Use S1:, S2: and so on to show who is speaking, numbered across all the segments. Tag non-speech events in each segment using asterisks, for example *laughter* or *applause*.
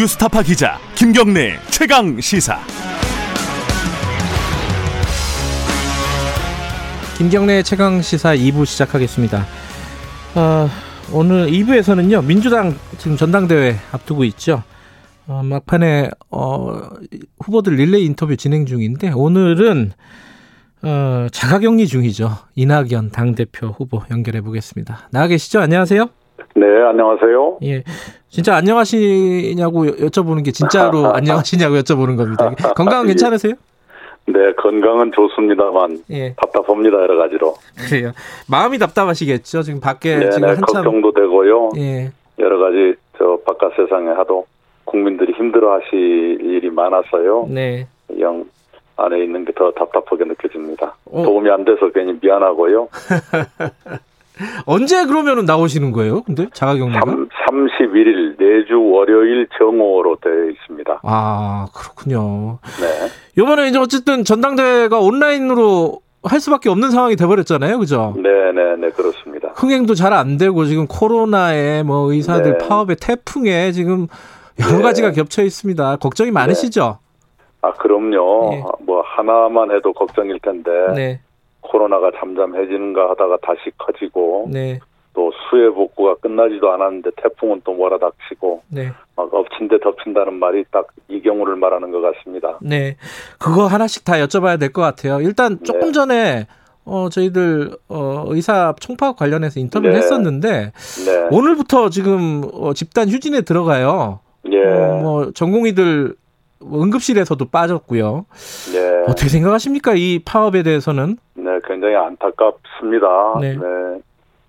S1: 뉴스타파 기자 김경래 최강 시사.
S2: 김경래 최강 시사 2부 시작하겠습니다. 어, 오늘 2부에서는요 민주당 지금 전당대회 앞두고 있죠. 어, 막판에 어, 후보들 릴레이 인터뷰 진행 중인데 오늘은 어, 자가격리 중이죠. 이낙연 당대표 후보 연결해 보겠습니다. 나와 계시죠? 안녕하세요.
S3: 네, 안녕하세요.
S2: 예. 진짜 안녕하시냐고 여쭤보는 게 진짜로 *laughs* 안녕하시냐고 여쭤보는 겁니다. *laughs* 건강 괜찮으세요?
S3: 네, 건강은 좋습니다만 예. 답답합니다 여러 가지로.
S2: 그래요. 마음이 답답하시겠죠. 지금 밖에
S3: 네,
S2: 지금
S3: 네,
S2: 한참
S3: 걱정도 되고요. 예. 여러 가지 저 바깥 세상에 하도 국민들이 힘들어하실 일이 많아서요. 네. 영 안에 있는 게 더 답답하게 느껴집니다. 어. 도움이 안 돼서 괜히 미안하고요. *laughs* *laughs*
S2: 언제 그러면은 나오시는 거예요? 근데 자가격리가? 3,
S3: 31일 내주 월요일 정오로 되어 있습니다.
S2: 아 그렇군요. 네. 이번에 이제 어쨌든 전당대회가 온라인으로 할 수밖에 없는 상황이 돼버렸잖아요, 그죠?
S3: 네, 네, 네, 그렇습니다.
S2: 흥행도 잘 안 되고 지금 코로나에 뭐 의사들 네. 파업에 태풍에 지금 여러 네. 가지가 겹쳐 있습니다. 걱정이 많으시죠? 네.
S3: 아, 그럼요. 네. 뭐 하나만 해도 걱정일 텐데. 네. 코로나가 잠잠해지는가 하다가 다시 커지고 네. 또 수해 복구가 끝나지도 않았는데 태풍은 또 몰아닥치고 네. 막 엎친 데 덮친다는 말이 딱 이 경우를 말하는 것 같습니다.
S2: 네, 그거 하나씩 다 여쭤봐야 될 것 같아요. 일단 조금 네. 전에 어, 저희들 어, 의사 총파업 관련해서 인터뷰를 네. 했었는데 네. 오늘부터 지금 어, 집단 휴진에 들어가요. 예. 어, 뭐 전공의들 응급실에서도 빠졌고요. 네. 어떻게 생각하십니까? 이 파업에 대해서는?
S3: 네, 굉장히 안타깝습니다. 네. 네.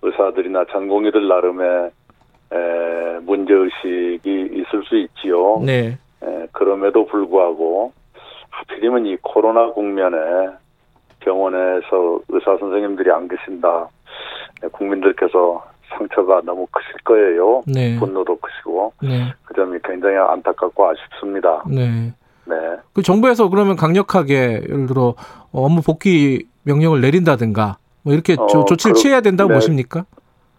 S3: 의사들이나 전공의들 나름의 에, 문제의식이 있을 수 있지요. 네. 에, 그럼에도 불구하고 하필이면 이 코로나 국면에 병원에서 의사 선생님들이 안 계신다. 국민들께서 상처가 너무 크실 거예요. 네. 분노도 크시고 네. 그 점이 굉장히 안타깝고 아쉽습니다. 네.
S2: 네. 그 정부에서 그러면 강력하게 예를 들어 업무 복귀 명령을 내린다든가 뭐 이렇게 어, 조, 치를 취해야 된다고 네. 보십니까?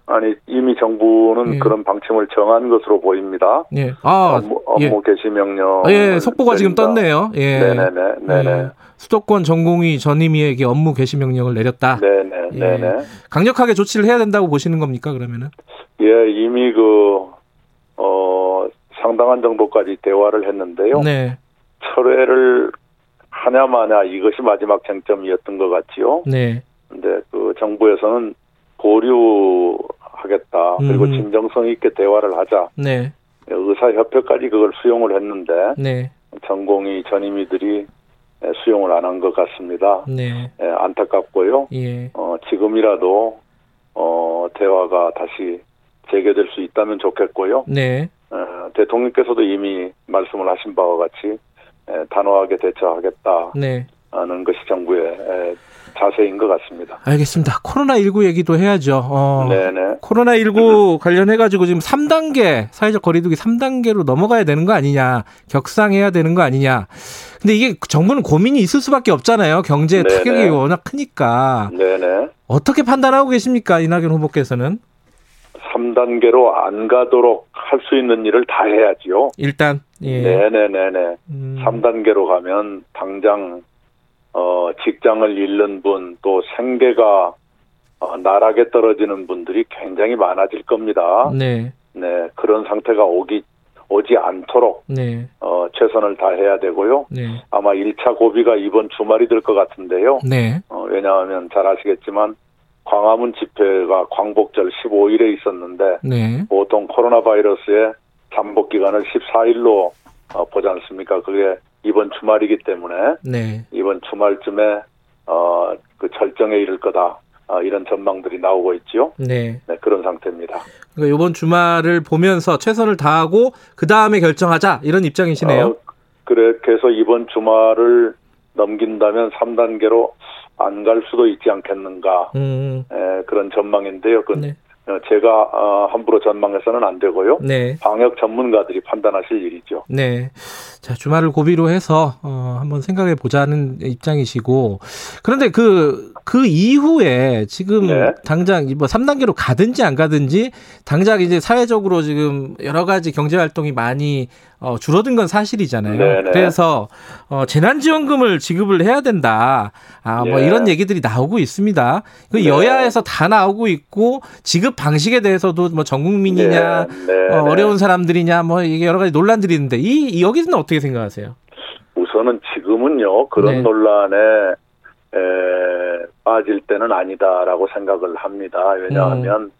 S3: 아니 이미 정부는 예. 그런 방침을 정한 것으로 보입니다. 예. 아, 업무, 업무 예. 개시 명령.
S2: 아, 예, 속보가 지금 떴네요. 예. 네네네. 네네. 예. 수도권 전공의 전임의에게 업무 개시 명령을 내렸다. 네네. 예. 네네. 강력하게 조치를 해야 된다고 보시는 겁니까 그러면은?
S3: 예, 이미 그 어, 상당한 정도까지 대화를 했는데요. 네. 철회를 하냐 마냐 이것이 마지막 쟁점이었던 것 같지요. 네. 근데 그 정부에서는 보류하겠다. 그리고 음. 진정성 있게 대화를 하자. 네. 의사협회까지 그걸 수용을 했는데 네. 전공의 전임의들이 수용을 안 한 것 같습니다. 네. 예, 안타깝고요. 예. 어, 지금이라도 어, 대화가 다시 재개될 수 있다면 좋겠고요. 네. 어, 대통령께서도 이미 말씀을 하신 바와 같이 에, 단호하게 대처하겠다. 네. 하는 것이 정부의 에, 자세인 것 같습니다.
S2: 알겠습니다. 코로나19 얘기도 해야죠. 어, 네네. 코로나19 관련해가지고 지금 3단계, 사회적 거리두기 3단계로 넘어가야 되는 거 아니냐, 격상해야 되는 거 아니냐. 근데 이게 정부는 고민이 있을 수밖에 없잖아요. 경제 네네. 타격이 워낙 크니까. 네네. 어떻게 판단하고 계십니까? 이낙연 후보께서는?
S3: 3단계로 안 가도록 할 수 있는 일을 다 해야지요.
S2: 일단.
S3: 예. 네네네네. 음. 3단계로 가면 당장 어, 직장을 잃는 분, 또 생계가 어, 나락에 떨어지는 분들이 굉장히 많아질 겁니다. 네. 네, 그런 상태가 오기 오지 않도록 네. 어, 최선을 다해야 되고요. 네. 아마 1차 고비가 이번 주말이 될 것 같은데요. 네. 어, 왜냐하면 잘 아시겠지만 광화문 집회가 광복절 15일에 있었는데 네. 보통 코로나 바이러스의 잠복 기간을 14일로 어, 보지 않습니까? 그게 이번 주말이기 때문에 네. 이번 주말쯤에 어, 그 절정에 이를 거다. 어, 이런 전망들이 나오고 있지요. 네. 네 그런 상태입니다.
S2: 그러니까 이번 주말을 보면서 최선을 다하고 그 다음에 결정하자 이런 입장이시네요. 어,
S3: 그래 그래서 이번 주말을 넘긴다면 3단계로 안 갈 수도 있지 않겠는가 음. 에, 그런 전망인데요. 그 네. 어, 제가 어, 함부로 전망해서는 안 되고요. 네. 방역 전문가들이 판단하실 일이죠.
S2: 네. 자 주말을 고비로 해서 어, 한번 생각해 보자는 입장이시고 그런데 그 그 이후에 지금
S3: 네.
S2: 당장 뭐 3단계로 가든지 안 가든지 당장 이제 사회적으로 지금 여러 가지 경제 활동이 많이 어, 줄어든 건 사실이잖아요.
S3: 네네.
S2: 그래서 어, 재난지원금을 지급을 해야 된다. 아, 뭐
S3: 예.
S2: 이런 얘기들이 나오고 있습니다. 그
S3: 네.
S2: 여야에서 다 나오고 있고 지급 방식에 대해서도 뭐 전 국민이냐
S3: 네, 네,
S2: 어,
S3: 네.
S2: 어려운 사람들이냐 뭐 이게 여러 가지 논란들이 있는데 이, 이 여기서는 어떻게 생각하세요?
S3: 우선은 지금은요 그런
S2: 네.
S3: 논란에 에, 빠질 때는 아니다라고 생각을 합니다. 왜냐하면
S2: 음.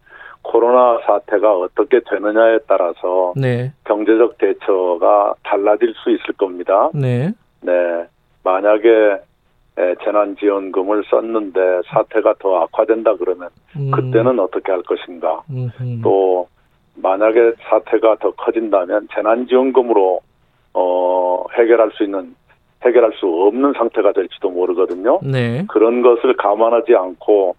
S3: 코로나 사태가 어떻게 되느냐에 따라서
S2: 네,
S3: 경제적 대처가 달라질 수 있을 겁니다.
S2: 네,
S3: 네, 만약에 에, 재난지원금을 썼는데 사태가 더 악화된다 그러면
S2: 음,
S3: 그때는 어떻게 할 것인가?
S2: 음, 음.
S3: 또 만약에 사태가 더 커진다면 재난지원금으로 어, 해결할 수 있는 해결할 수 없는 상태가 될지도 모르거든요.
S2: 네,
S3: 그런 것을 감안하지 않고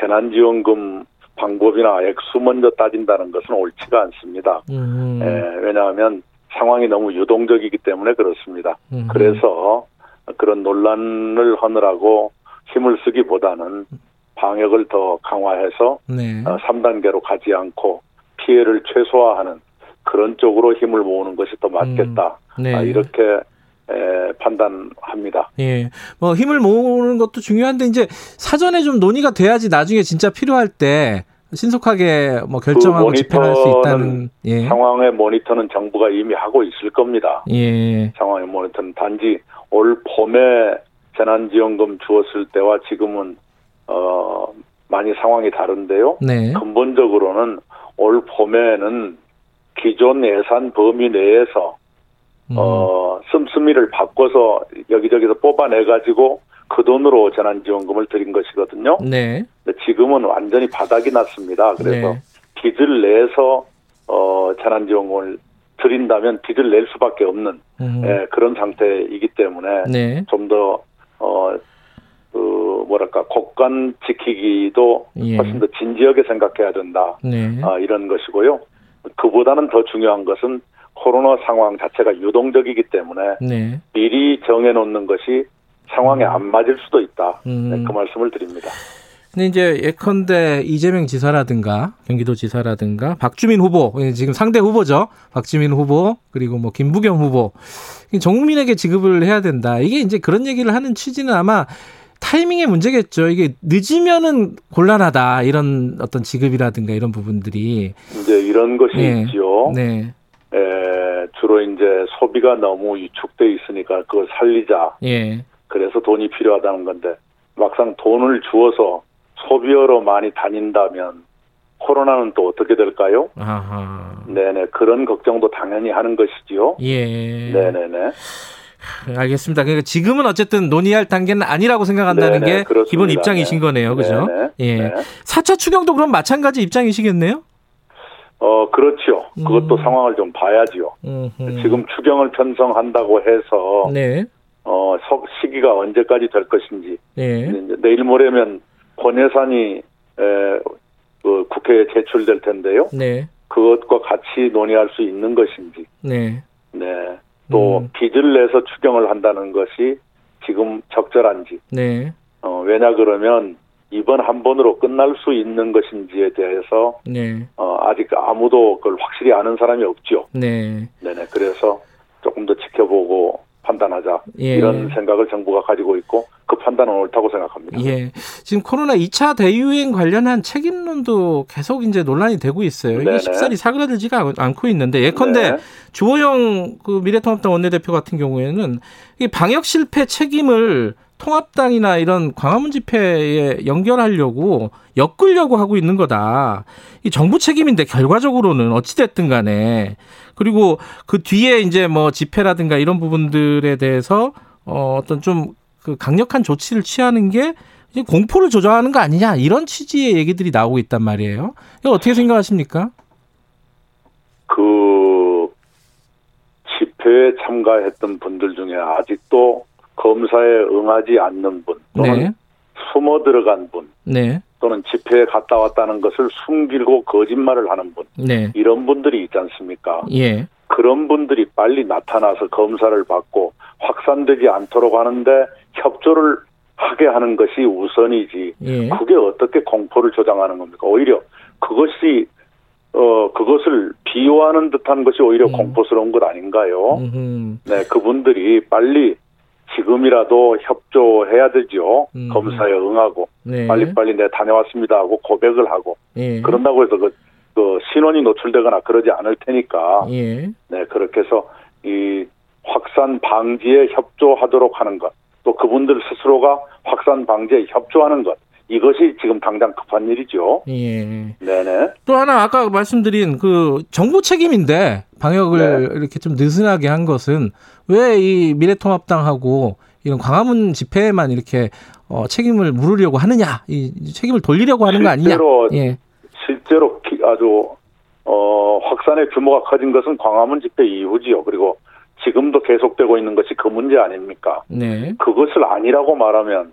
S3: 재난지원금 방법이나 액수 먼저 따진다는 것은 옳지가 않습니다.
S2: 음,
S3: 에, 왜냐하면 상황이 너무 유동적이기 때문에 그렇습니다.
S2: 음.
S3: 그래서 그런 논란을 하느라고 힘을 쓰기보다는 방역을 더 강화해서
S2: 네,
S3: 어, 3단계로 가지 않고 피해를 최소화하는 그런 쪽으로 힘을 모으는 것이 더 맞겠다.
S2: 네.
S3: 아, 이렇게 에, 판단합니다.
S2: 예. 뭐 힘을 모으는 것도 중요한데 이제 사전에 좀 논의가 돼야지 나중에 진짜 필요할 때 신속하게 뭐 결정하고
S3: 그
S2: 집행할 수 있다는 예.
S3: 상황의 모니터는 정부가 이미 하고 있을 겁니다.
S2: 예.
S3: 상황의 모니터는 단지 올 봄에 재난지원금 주었을 때와 지금은 어, 많이 상황이 다른데요.
S2: 네.
S3: 근본적으로는 올 봄에는 기존 예산 범위 내에서
S2: 음.
S3: 어, 씀씀이를 바꿔서 여기저기서 뽑아내 가지고 그 돈으로 재난지원금을 드린 것이거든요.
S2: 네.
S3: 근데 지금은 완전히 바닥이 났습니다. 그래서
S2: 네.
S3: 빚을 내서 어, 재난지원금을 드린다면 빚을 낼 수밖에 없는
S2: 음.
S3: 예, 그런 상태이기 때문에
S2: 네.
S3: 좀더 어, 그 뭐랄까 곡간 지키기도
S2: 예.
S3: 훨씬 더 진지하게 생각해야 된다.
S2: 네.
S3: 아, 이런 것이고요. 그보다는 더 중요한 것은 코로나 상황 자체가 유동적이기 때문에
S2: 네.
S3: 미리 정해놓는 것이 상황에 안 맞을 수도 있다.
S2: 음.
S3: 네, 그 말씀을 드립니다.
S2: 근데 이제 예컨대 이재명 지사라든가 경기도 지사라든가 박주민 후보 예, 지금 상대 후보죠. 박주민 후보 그리고 뭐 김부겸 후보 전 국민에게 지급을 해야 된다. 이게 이제 그런 얘기를 하는 취지는 아마 타이밍의 문제겠죠. 이게 늦으면은 곤란하다 이런 어떤 지급이라든가 이런 부분들이
S3: 이제 이런 것이
S2: 예.
S3: 있지요.
S2: 네,
S3: 에, 주로 이제 소비가 너무 위축돼 있으니까 그걸 살리자.
S2: 예,
S3: 그래서 돈이 필요하다는 건데 막상 돈을 주어서 소비어로 많이 다닌다면 코로나는 또 어떻게 될까요?
S2: 아하,
S3: 네네 그런 걱정도 당연히 하는 것이지요.
S2: 예,
S3: 네네네.
S2: 알겠습니다. 그러니까 지금은 어쨌든 논의할 단계는 아니라고 생각한다는
S3: 네네,
S2: 게
S3: 그렇습니다.
S2: 기본 입장이신
S3: 네.
S2: 거네요, 그죠?
S3: 네네.
S2: 예.
S3: 네.
S2: 4차 추경도 그럼 마찬가지 입장이시겠네요?
S3: 어 그렇죠. 그것도
S2: 음.
S3: 상황을 좀 봐야지요.
S2: 음흠.
S3: 지금 추경을 편성한다고 해서
S2: 네.
S3: 어 석- 시기가 언제까지 될 것인지
S2: 네.
S3: 내일 모레면 본예산이 에, 그 국회에 제출될 텐데요.
S2: 네.
S3: 그것과 같이 논의할 수 있는 것인지,
S2: 네.
S3: 네. 또
S2: 음.
S3: 빚을 내서 추경을 한다는 것이 지금 적절한지,
S2: 네.
S3: 어, 왜냐 그러면 이번 한 번으로 끝날 수 있는 것인지에 대해서
S2: 네.
S3: 어, 아직 아무도 그걸 확실히 아는 사람이 없죠.
S2: 네.
S3: 네네. 그래서 조금 더 지켜보고 판단하자
S2: 예.
S3: 이런 생각을 정부가 가지고 있고 그 판단은 옳다고 생각합니다.
S2: 예. 지금 코로나 2차 대유행 관련한 책임론도 계속 이제 논란이 되고 있어요. 이게
S3: 네네.
S2: 쉽사리 사그라들지가 않- 않고 있는데 예컨대
S3: 네.
S2: 주호영 그 미래통합당 원내대표 같은 경우에는 이 방역 실패 책임을 통합당이나 이런 광화문 집회에 연결하려고 엮으려고 하고 있는 거다. 이 정부 책임인데 결과적으로는 어찌됐든 간에 그리고 그 뒤에 이제 뭐 집회라든가 이런 부분들에 대해서 어 어떤 좀 그 강력한 조치를 취하는 게 공포를 조장하는 거 아니냐 이런 취지의 얘기들이 나오고 있단 말이에요. 이거 어떻게 생각하십니까?
S3: 그 집회에 참가했던 분들 중에 아직도 검사에 응하지 않는 분 또는
S2: 네,
S3: 숨어 들어간 분
S2: 네,
S3: 또는 집회에 갔다 왔다는 것을 숨기고 거짓말을 하는 분
S2: 네,
S3: 이런 분들이 있지 않습니까?
S2: 예,
S3: 그런 분들이 빨리 나타나서 검사를 받고 확산되지 않도록 하는데 협조를 하게 하는 것이 우선이지.
S2: 예.
S3: 그게 어떻게 공포를 조장하는 겁니까? 오히려 그것이 어 그것을 비호하는 듯한 것이 오히려
S2: 음.
S3: 공포스러운 것 아닌가요?
S2: 음흠.
S3: 네, 그분들이 빨리 지금이라도 협조해야 되죠.
S2: 음.
S3: 검사에 응하고
S2: 네.
S3: 빨리빨리 내 다녀왔습니다 하고 고백을 하고
S2: 예.
S3: 그런다고 해서 그, 그 신원이 노출되거나 그러지 않을 테니까
S2: 예.
S3: 네 그렇게 해서 이 확산 방지에 협조하도록 하는 것 또 그분들 스스로가 확산 방지에 협조하는 것 이것이 지금 당장 급한 일이죠.
S2: 예.
S3: 네네.
S2: 또 하나 아까 말씀드린 그 정부 책임인데 방역을
S3: 네.
S2: 이렇게 좀 느슨하게 한 것은 왜 이 미래통합당하고 이런 광화문 집회에만 이렇게 어, 책임을 물으려고 하느냐, 이 책임을 돌리려고 하는 거 아니냐?
S3: 실제로
S2: 예,
S3: 실제로 기- 아주 어, 확산의 규모가 커진 것은 광화문 집회 이후지요. 그리고 지금도 계속되고 있는 것이 그 문제 아닙니까?
S2: 네,
S3: 그것을 아니라고 말하면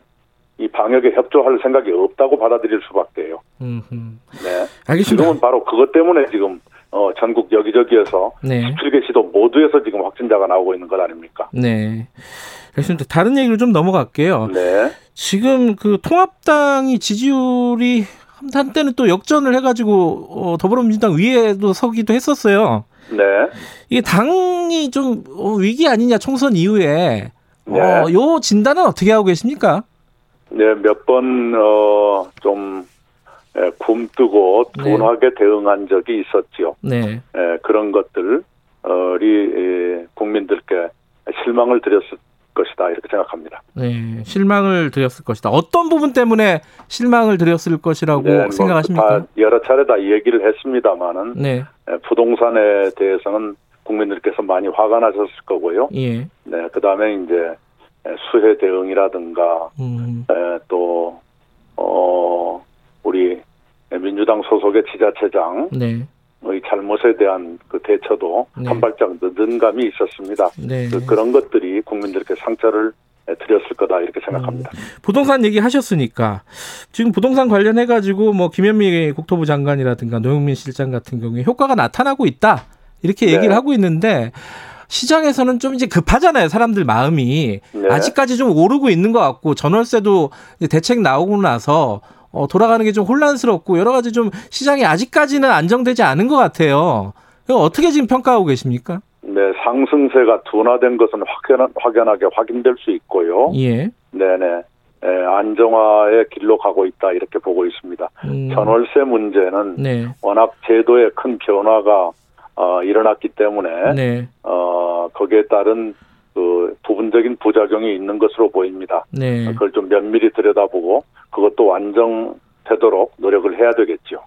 S3: 이 방역에 협조할 생각이 없다고 받아들일 수밖에요.
S2: 음, 음.
S3: 네.
S2: 알겠습니다.
S3: 지금은 바로 그것 때문에 지금 어, 전국 여기저기에서
S2: 네,
S3: 17개 시도 모두에서 지금 확진자가 나오고 있는 것 아닙니까?
S2: 네. 알겠습니다. 다른 얘기로 좀 넘어갈게요.
S3: 네.
S2: 지금 그 통합당이 지지율이 한때는 또 역전을 해가지고 어, 더불어민주당 위에도 서기도 했었어요.
S3: 네.
S2: 이게 당이 좀 어, 위기 아니냐 총선 이후에
S3: 네.
S2: 어, 요 진단은 어떻게 하고 계십니까?
S3: 네, 몇 번, 어, 좀, 에, 굼뜨고
S2: 네.
S3: 둔하게 대응한 적이 있었지요.
S2: 네,
S3: 에, 그런 것들, 어, 에, 국민들께 실망을 드렸을 것이다, 이렇게 생각합니다.
S2: 네 실망을 드렸을 것이다. 어떤 부분 때문에 실망을 드렸을 것이라고
S3: 네, 뭐
S2: 생각하십니까?
S3: 다 여러 차례 다 얘기를 했습니다만은,
S2: 네,
S3: 에, 부동산에 대해서는 국민들께서 많이 화가 나셨을 거고요.
S2: 예,
S3: 네, 그 다음에 이제 에, 수해 대응이라든가,
S2: 음,
S3: 에, 또, 어, 우리 민주당 소속의 지자체장,
S2: 네,
S3: 의 잘못에 대한 그 대처도
S2: 네.
S3: 한 발짝 늦은 감이 있었습니다.
S2: 네.
S3: 그, 그런 것들이 국민들께 상처를 드렸을 거다 이렇게 생각합니다.
S2: 부동산 얘기 하셨으니까 지금 부동산 관련해 가지고 뭐 김현미 국토부 장관이라든가 노영민 실장 같은 경우에 효과가 나타나고 있다 이렇게
S3: 네.
S2: 얘기를 하고 있는데 시장에서는 좀 이제 급하잖아요 사람들 마음이
S3: 네.
S2: 아직까지 좀 오르고 있는 것 같고 전월세도 대책 나오고 나서 어, 돌아가는 게 좀 혼란스럽고 여러 가지 좀 시장이 아직까지는 안정되지 않은 것 같아요. 어떻게 지금 평가하고 계십니까?
S3: 네, 상승세가 둔화된 것은 확연, 확연하게 확인될 수 있고요.
S2: 예.
S3: 네네. 에, 안정화의 길로 가고 있다 이렇게 보고 있습니다.
S2: 음,
S3: 전월세 문제는
S2: 네.
S3: 워낙 제도에 큰 변화가 어, 일어났기 때문에
S2: 네.
S3: 어, 거기에 따른 그 부분적인 부작용이 있는 것으로 보입니다.
S2: 네.
S3: 그걸 좀 면밀히 들여다보고 그것도 완정되도록 노력을 해야 되겠죠.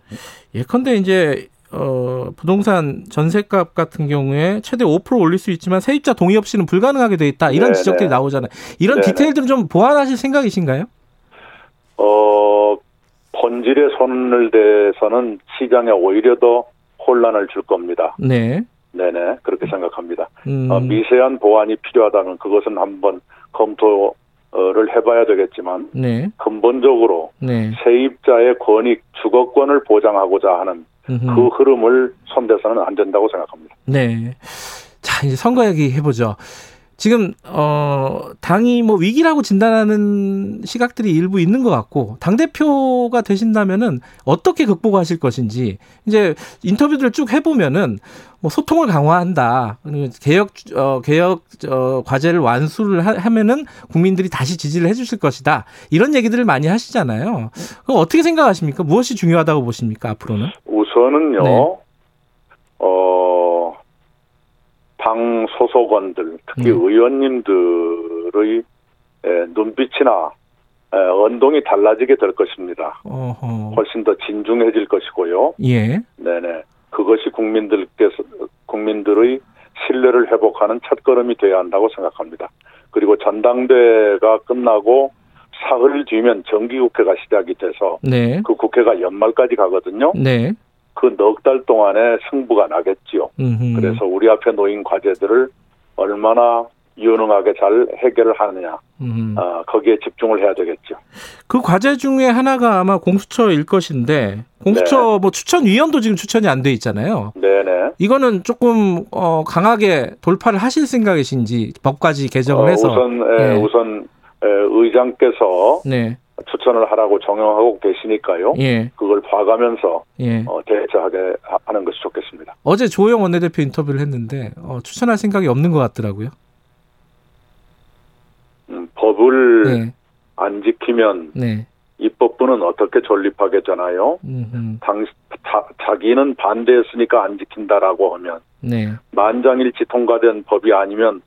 S2: 예컨대 이제 어, 부동산 전세값 같은 경우에 최대 5% 올릴 수 있지만 세입자 동의 없이는 불가능하게 돼 있다 이런
S3: 네네.
S2: 지적들이 나오잖아요. 이런
S3: 네네.
S2: 디테일들은 좀 보완하실 생각이신가요?
S3: 어, 본질에 손을 대서는 시장에 오히려 더 혼란을 줄 겁니다.
S2: 네.
S3: 네네, 그렇게 생각합니다.
S2: 음,
S3: 어, 미세한 보완이 필요하다면 그것은 한번 검토를 해봐야 되겠지만
S2: 네.
S3: 근본적으로
S2: 네.
S3: 세입자의 권익, 주거권을 보장하고자 하는
S2: 음흠.
S3: 그 흐름을 손대서는 안 된다고 생각합니다.
S2: 네. 자, 이제 선거 얘기 해보죠. 지금, 어, 당이 뭐 위기라고 진단하는 시각들이 일부 있는 것 같고, 당 대표가 되신다면은 어떻게 극복하실 것인지, 이제 인터뷰들을 쭉 해보면은, 뭐 소통을 강화한다. 개혁, 어, 개혁, 어, 과제를 완수를 하, 하면은 국민들이 다시 지지를 해주실 것이다. 이런 얘기들을 많이 하시잖아요. 그럼 어떻게 생각하십니까? 무엇이 중요하다고 보십니까? 앞으로는?
S3: 우선은요,
S2: 네.
S3: 어, 당 소속원들, 특히
S2: 음.
S3: 의원님들의 에, 눈빛이나 에, 언동이 달라지게 될 것입니다.
S2: 어허.
S3: 훨씬 더 진중해질 것이고요.
S2: 예.
S3: 네네. 그것이 국민들께서, 국민들의 신뢰를 회복하는 첫걸음이 되어야 한다고 생각합니다. 그리고 전당대회가 끝나고 사흘 뒤면 정기국회가 시작이 돼서
S2: 네.
S3: 그 국회가 연말까지 가거든요.
S2: 네.
S3: 그 넉 달 동안에 승부가 나겠지요.
S2: 음흠.
S3: 그래서 우리 앞에 놓인 과제들을 얼마나 유능하게 잘 해결을 하느냐,
S2: 음.
S3: 아, 거기에 집중을 해야 되겠죠.
S2: 그 과제 중에 하나가 아마 공수처일 것인데 공수처 뭐 추천위원도 지금 추천이 안 돼 있잖아요.
S3: 네네.
S2: 이거는 조금 어, 강하게 돌파를 하실 생각이신지 법까지 개정을
S3: 어,
S2: 해서
S3: 우선 에,
S2: 예.
S3: 우선 의장께서
S2: 네.
S3: 추천을 하라고 정형하고 계시니까요.
S2: 예.
S3: 그걸 봐가면서
S2: 예.
S3: 어, 대처하게 하- 하는 것이 좋겠습니다.
S2: 어제 조영 원내대표 인터뷰를 했는데 어, 추천할 생각이 없는 것 같더라고요.
S3: 음, 법을
S2: 네.
S3: 안 지키면
S2: 네.
S3: 입법부는 어떻게 존립하겠잖아요.
S2: 음,
S3: 당, 자, 자기는 반대했으니까 안 지킨다라고 하면
S2: 네.
S3: 만장일치 통과된 법이 아니면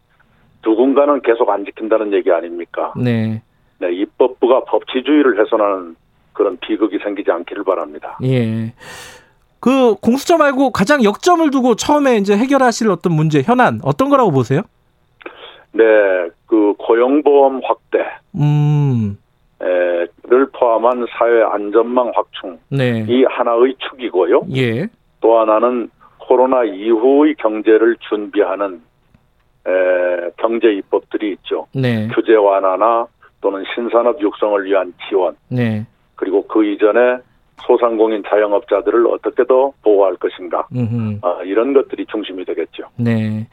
S3: 누군가는 계속 안 지킨다는 얘기 아닙니까?
S2: 네.
S3: 네, 입법부가 법치주의를 훼손하는 그런 비극이 생기지 않기를 바랍니다.
S2: 예. 그 공수처 말고 가장 역점을 두고 처음에 이제 해결하실 어떤 문제 현안 어떤 거라고 보세요?
S3: 네, 그 고용보험 확대,
S2: 음.
S3: 를 포함한 사회 안전망 확충
S2: 네.
S3: 이 하나의 축이고요.
S2: 예.
S3: 또 하나는 코로나 이후의 경제를 준비하는 에, 경제 입법들이 있죠.
S2: 네.
S3: 규제 완화나 또는 신산업 육성을 위한 지원
S2: 네.
S3: 그리고 그 이전에 소상공인 자영업자들을 어떻게 더 보호할 것인가
S2: 음.
S3: 아, 이런 것들이 중심이 되겠죠.
S2: 네.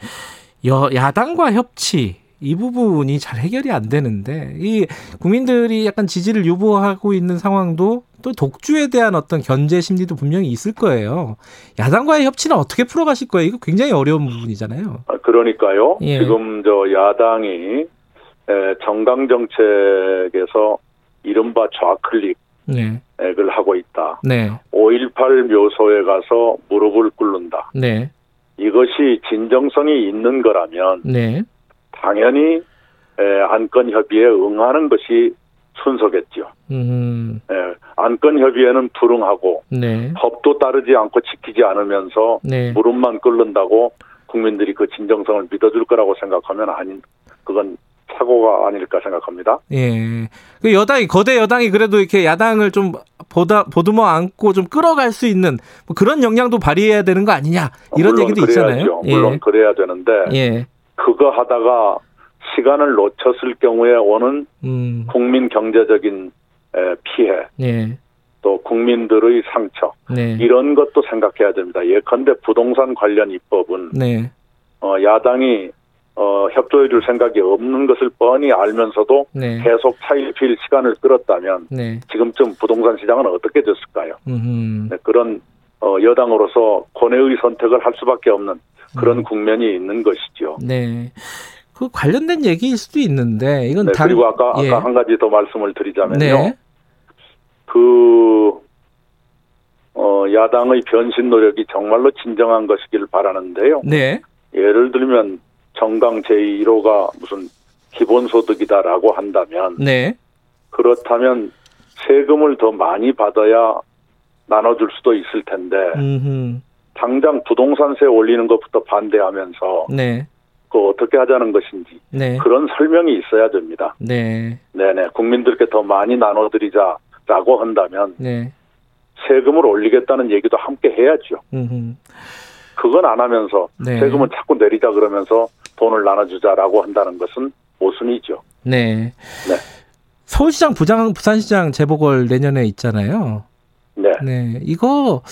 S2: 여, 야당과 협치 이 부분이 잘 해결이 안 되는데 이 국민들이 약간 지지를 유보하고 있는 상황도 또 독주에 대한 어떤 견제 심리도 분명히 있을 거예요. 야당과의 협치는 어떻게 풀어가실 거예요? 이거 굉장히 어려운 부분이잖아요.
S3: 아, 그러니까요.
S2: 예.
S3: 지금 저 야당이 에, 정강 정책에서 이른바 좌클릭
S2: 네,
S3: 액을 하고 있다.
S2: 네,
S3: 5.18 묘소에 가서 무릎을 꿇는다.
S2: 네,
S3: 이것이 진정성이 있는 거라면
S2: 네,
S3: 당연히 에, 안건 협의에 응하는 것이 순서겠죠.
S2: 음,
S3: 에, 안건 협의에는 불응하고
S2: 네,
S3: 법도 따르지 않고 지키지 않으면서
S2: 네,
S3: 무릎만 꿇는다고 국민들이 그 진정성을 믿어줄 거라고 생각하면 아닌 그건 사고가 아닐까 생각합니다.
S2: 예. 그 여당이 거대 여당이 그래도 이렇게 야당을 좀 보다 보듬어 안고 좀 끌어갈 수 있는 뭐 그런 역량도 발휘해야 되는 거 아니냐 이런 얘기도
S3: 그래야죠.
S2: 있잖아요.
S3: 물론 그래야 되는데
S2: 예,
S3: 그거 하다가 시간을 놓쳤을 경우에 오는
S2: 음,
S3: 국민 경제적인 에, 피해
S2: 예,
S3: 또 국민들의 상처
S2: 네,
S3: 이런 것도 생각해야 됩니다. 예컨대 부동산 관련 입법은
S2: 네,
S3: 어, 야당이 어, 협조해줄 생각이 없는 것을 뻔히 알면서도
S2: 네,
S3: 계속 차일피일 시간을 끌었다면
S2: 네,
S3: 지금쯤 부동산 시장은 어떻게 됐을까요?
S2: 음,
S3: 네, 그런 어, 여당으로서 고뇌의 선택을 할 수밖에 없는 그런
S2: 음.
S3: 국면이 있는 것이죠.
S2: 네. 그 관련된 얘기일 수도 있는데 이건
S3: 네,
S2: 다른
S3: 그리고 아까
S2: 예.
S3: 아까 한 가지 더 말씀을 드리자면요.
S2: 네,
S3: 그 어, 야당의 변신 노력이 정말로 진정한 것이길 바라는데요.
S2: 네,
S3: 예를 들면 정강 제1호가 무슨 기본소득이다라고 한다면
S2: 네,
S3: 그렇다면 세금을 더 많이 받아야 나눠줄 수도 있을 텐데
S2: 음,
S3: 당장 부동산세 올리는 것부터 반대하면서
S2: 네,
S3: 그 어떻게 하자는 것인지
S2: 네,
S3: 그런 설명이 있어야 됩니다.
S2: 네,
S3: 네네. 국민들께 더 많이 나눠드리자라고 한다면
S2: 네,
S3: 세금을 올리겠다는 얘기도 함께 해야죠.
S2: 음,
S3: 그건 안 하면서
S2: 네.
S3: 세금은 자꾸 내리자 그러면서 돈을 나눠주자라고 한다는 것은 모순이죠.
S2: 네.
S3: 네.
S2: 서울시장, 부장, 부산시장 재보궐 내년에 있잖아요.
S3: 네.
S2: 네, 이거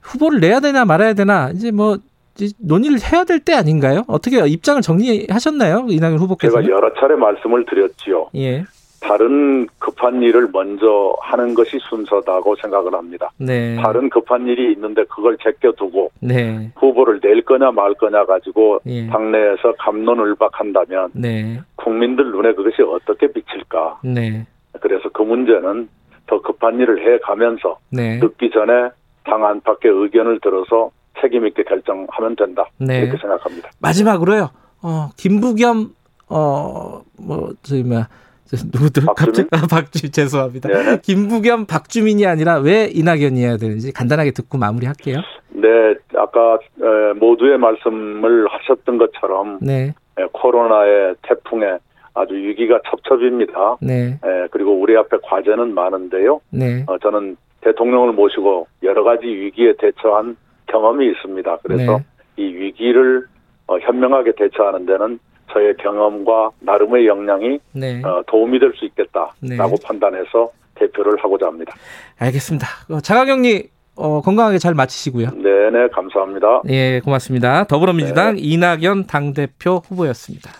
S2: 후보를 내야 되나 말아야 되나 이제 뭐 이제 논의를 해야 될 때 아닌가요? 어떻게 입장을 정리하셨나요, 이낙연 후보께서?
S3: 제가 여러 차례 말씀을 드렸지요.
S2: 예,
S3: 다른 급한 일을 먼저 하는 것이 순서다고 생각을 합니다.
S2: 네,
S3: 다른 급한 일이 있는데 그걸 제껴두고
S2: 네,
S3: 후보를 낼 거냐 말 거냐 가지고
S2: 예.
S3: 당내에서 감론을박한다면
S2: 네,
S3: 국민들 눈에 그것이 어떻게 비칠까?
S2: 네,
S3: 그래서 그 문제는 더 급한 일을 해 가면서
S2: 네,
S3: 늦기 전에 당 안팎의 의견을 들어서 책임 있게 결정하면 된다.
S2: 네.
S3: 이렇게 생각합니다.
S2: 마지막으로요. 어, 김부겸 어뭐 저기 뭐야 저 *laughs* 누구들
S3: 박주민?
S2: 갑자기 아, 박주 죄송합니다.
S3: 네.
S2: 김부겸 박주민이 아니라 왜 이낙연이어야 되는지 간단하게 듣고 마무리할게요.
S3: 네, 아까 에, 모두의 말씀을 하셨던 것처럼
S2: 네,
S3: 에, 코로나의 태풍에 아주 위기가 첩첩입니다.
S2: 네,
S3: 에, 그리고 우리 앞에 과제는 많은데요.
S2: 네,
S3: 어, 저는 대통령을 모시고 여러 가지 위기에 대처한 경험이 있습니다. 그래서
S2: 네.
S3: 이 위기를 어, 현명하게 대처하는 데는 저의 경험과 나름의 역량이
S2: 네.
S3: 어, 도움이 될 수 있겠다라고
S2: 네.
S3: 판단해서 대표를 하고자 합니다.
S2: 알겠습니다. 어, 자가격리 어, 건강하게 잘 마치시고요.
S3: 네네 감사합니다.
S2: 예, 고맙습니다. 더불어민주당 이낙연 당대표 후보였습니다.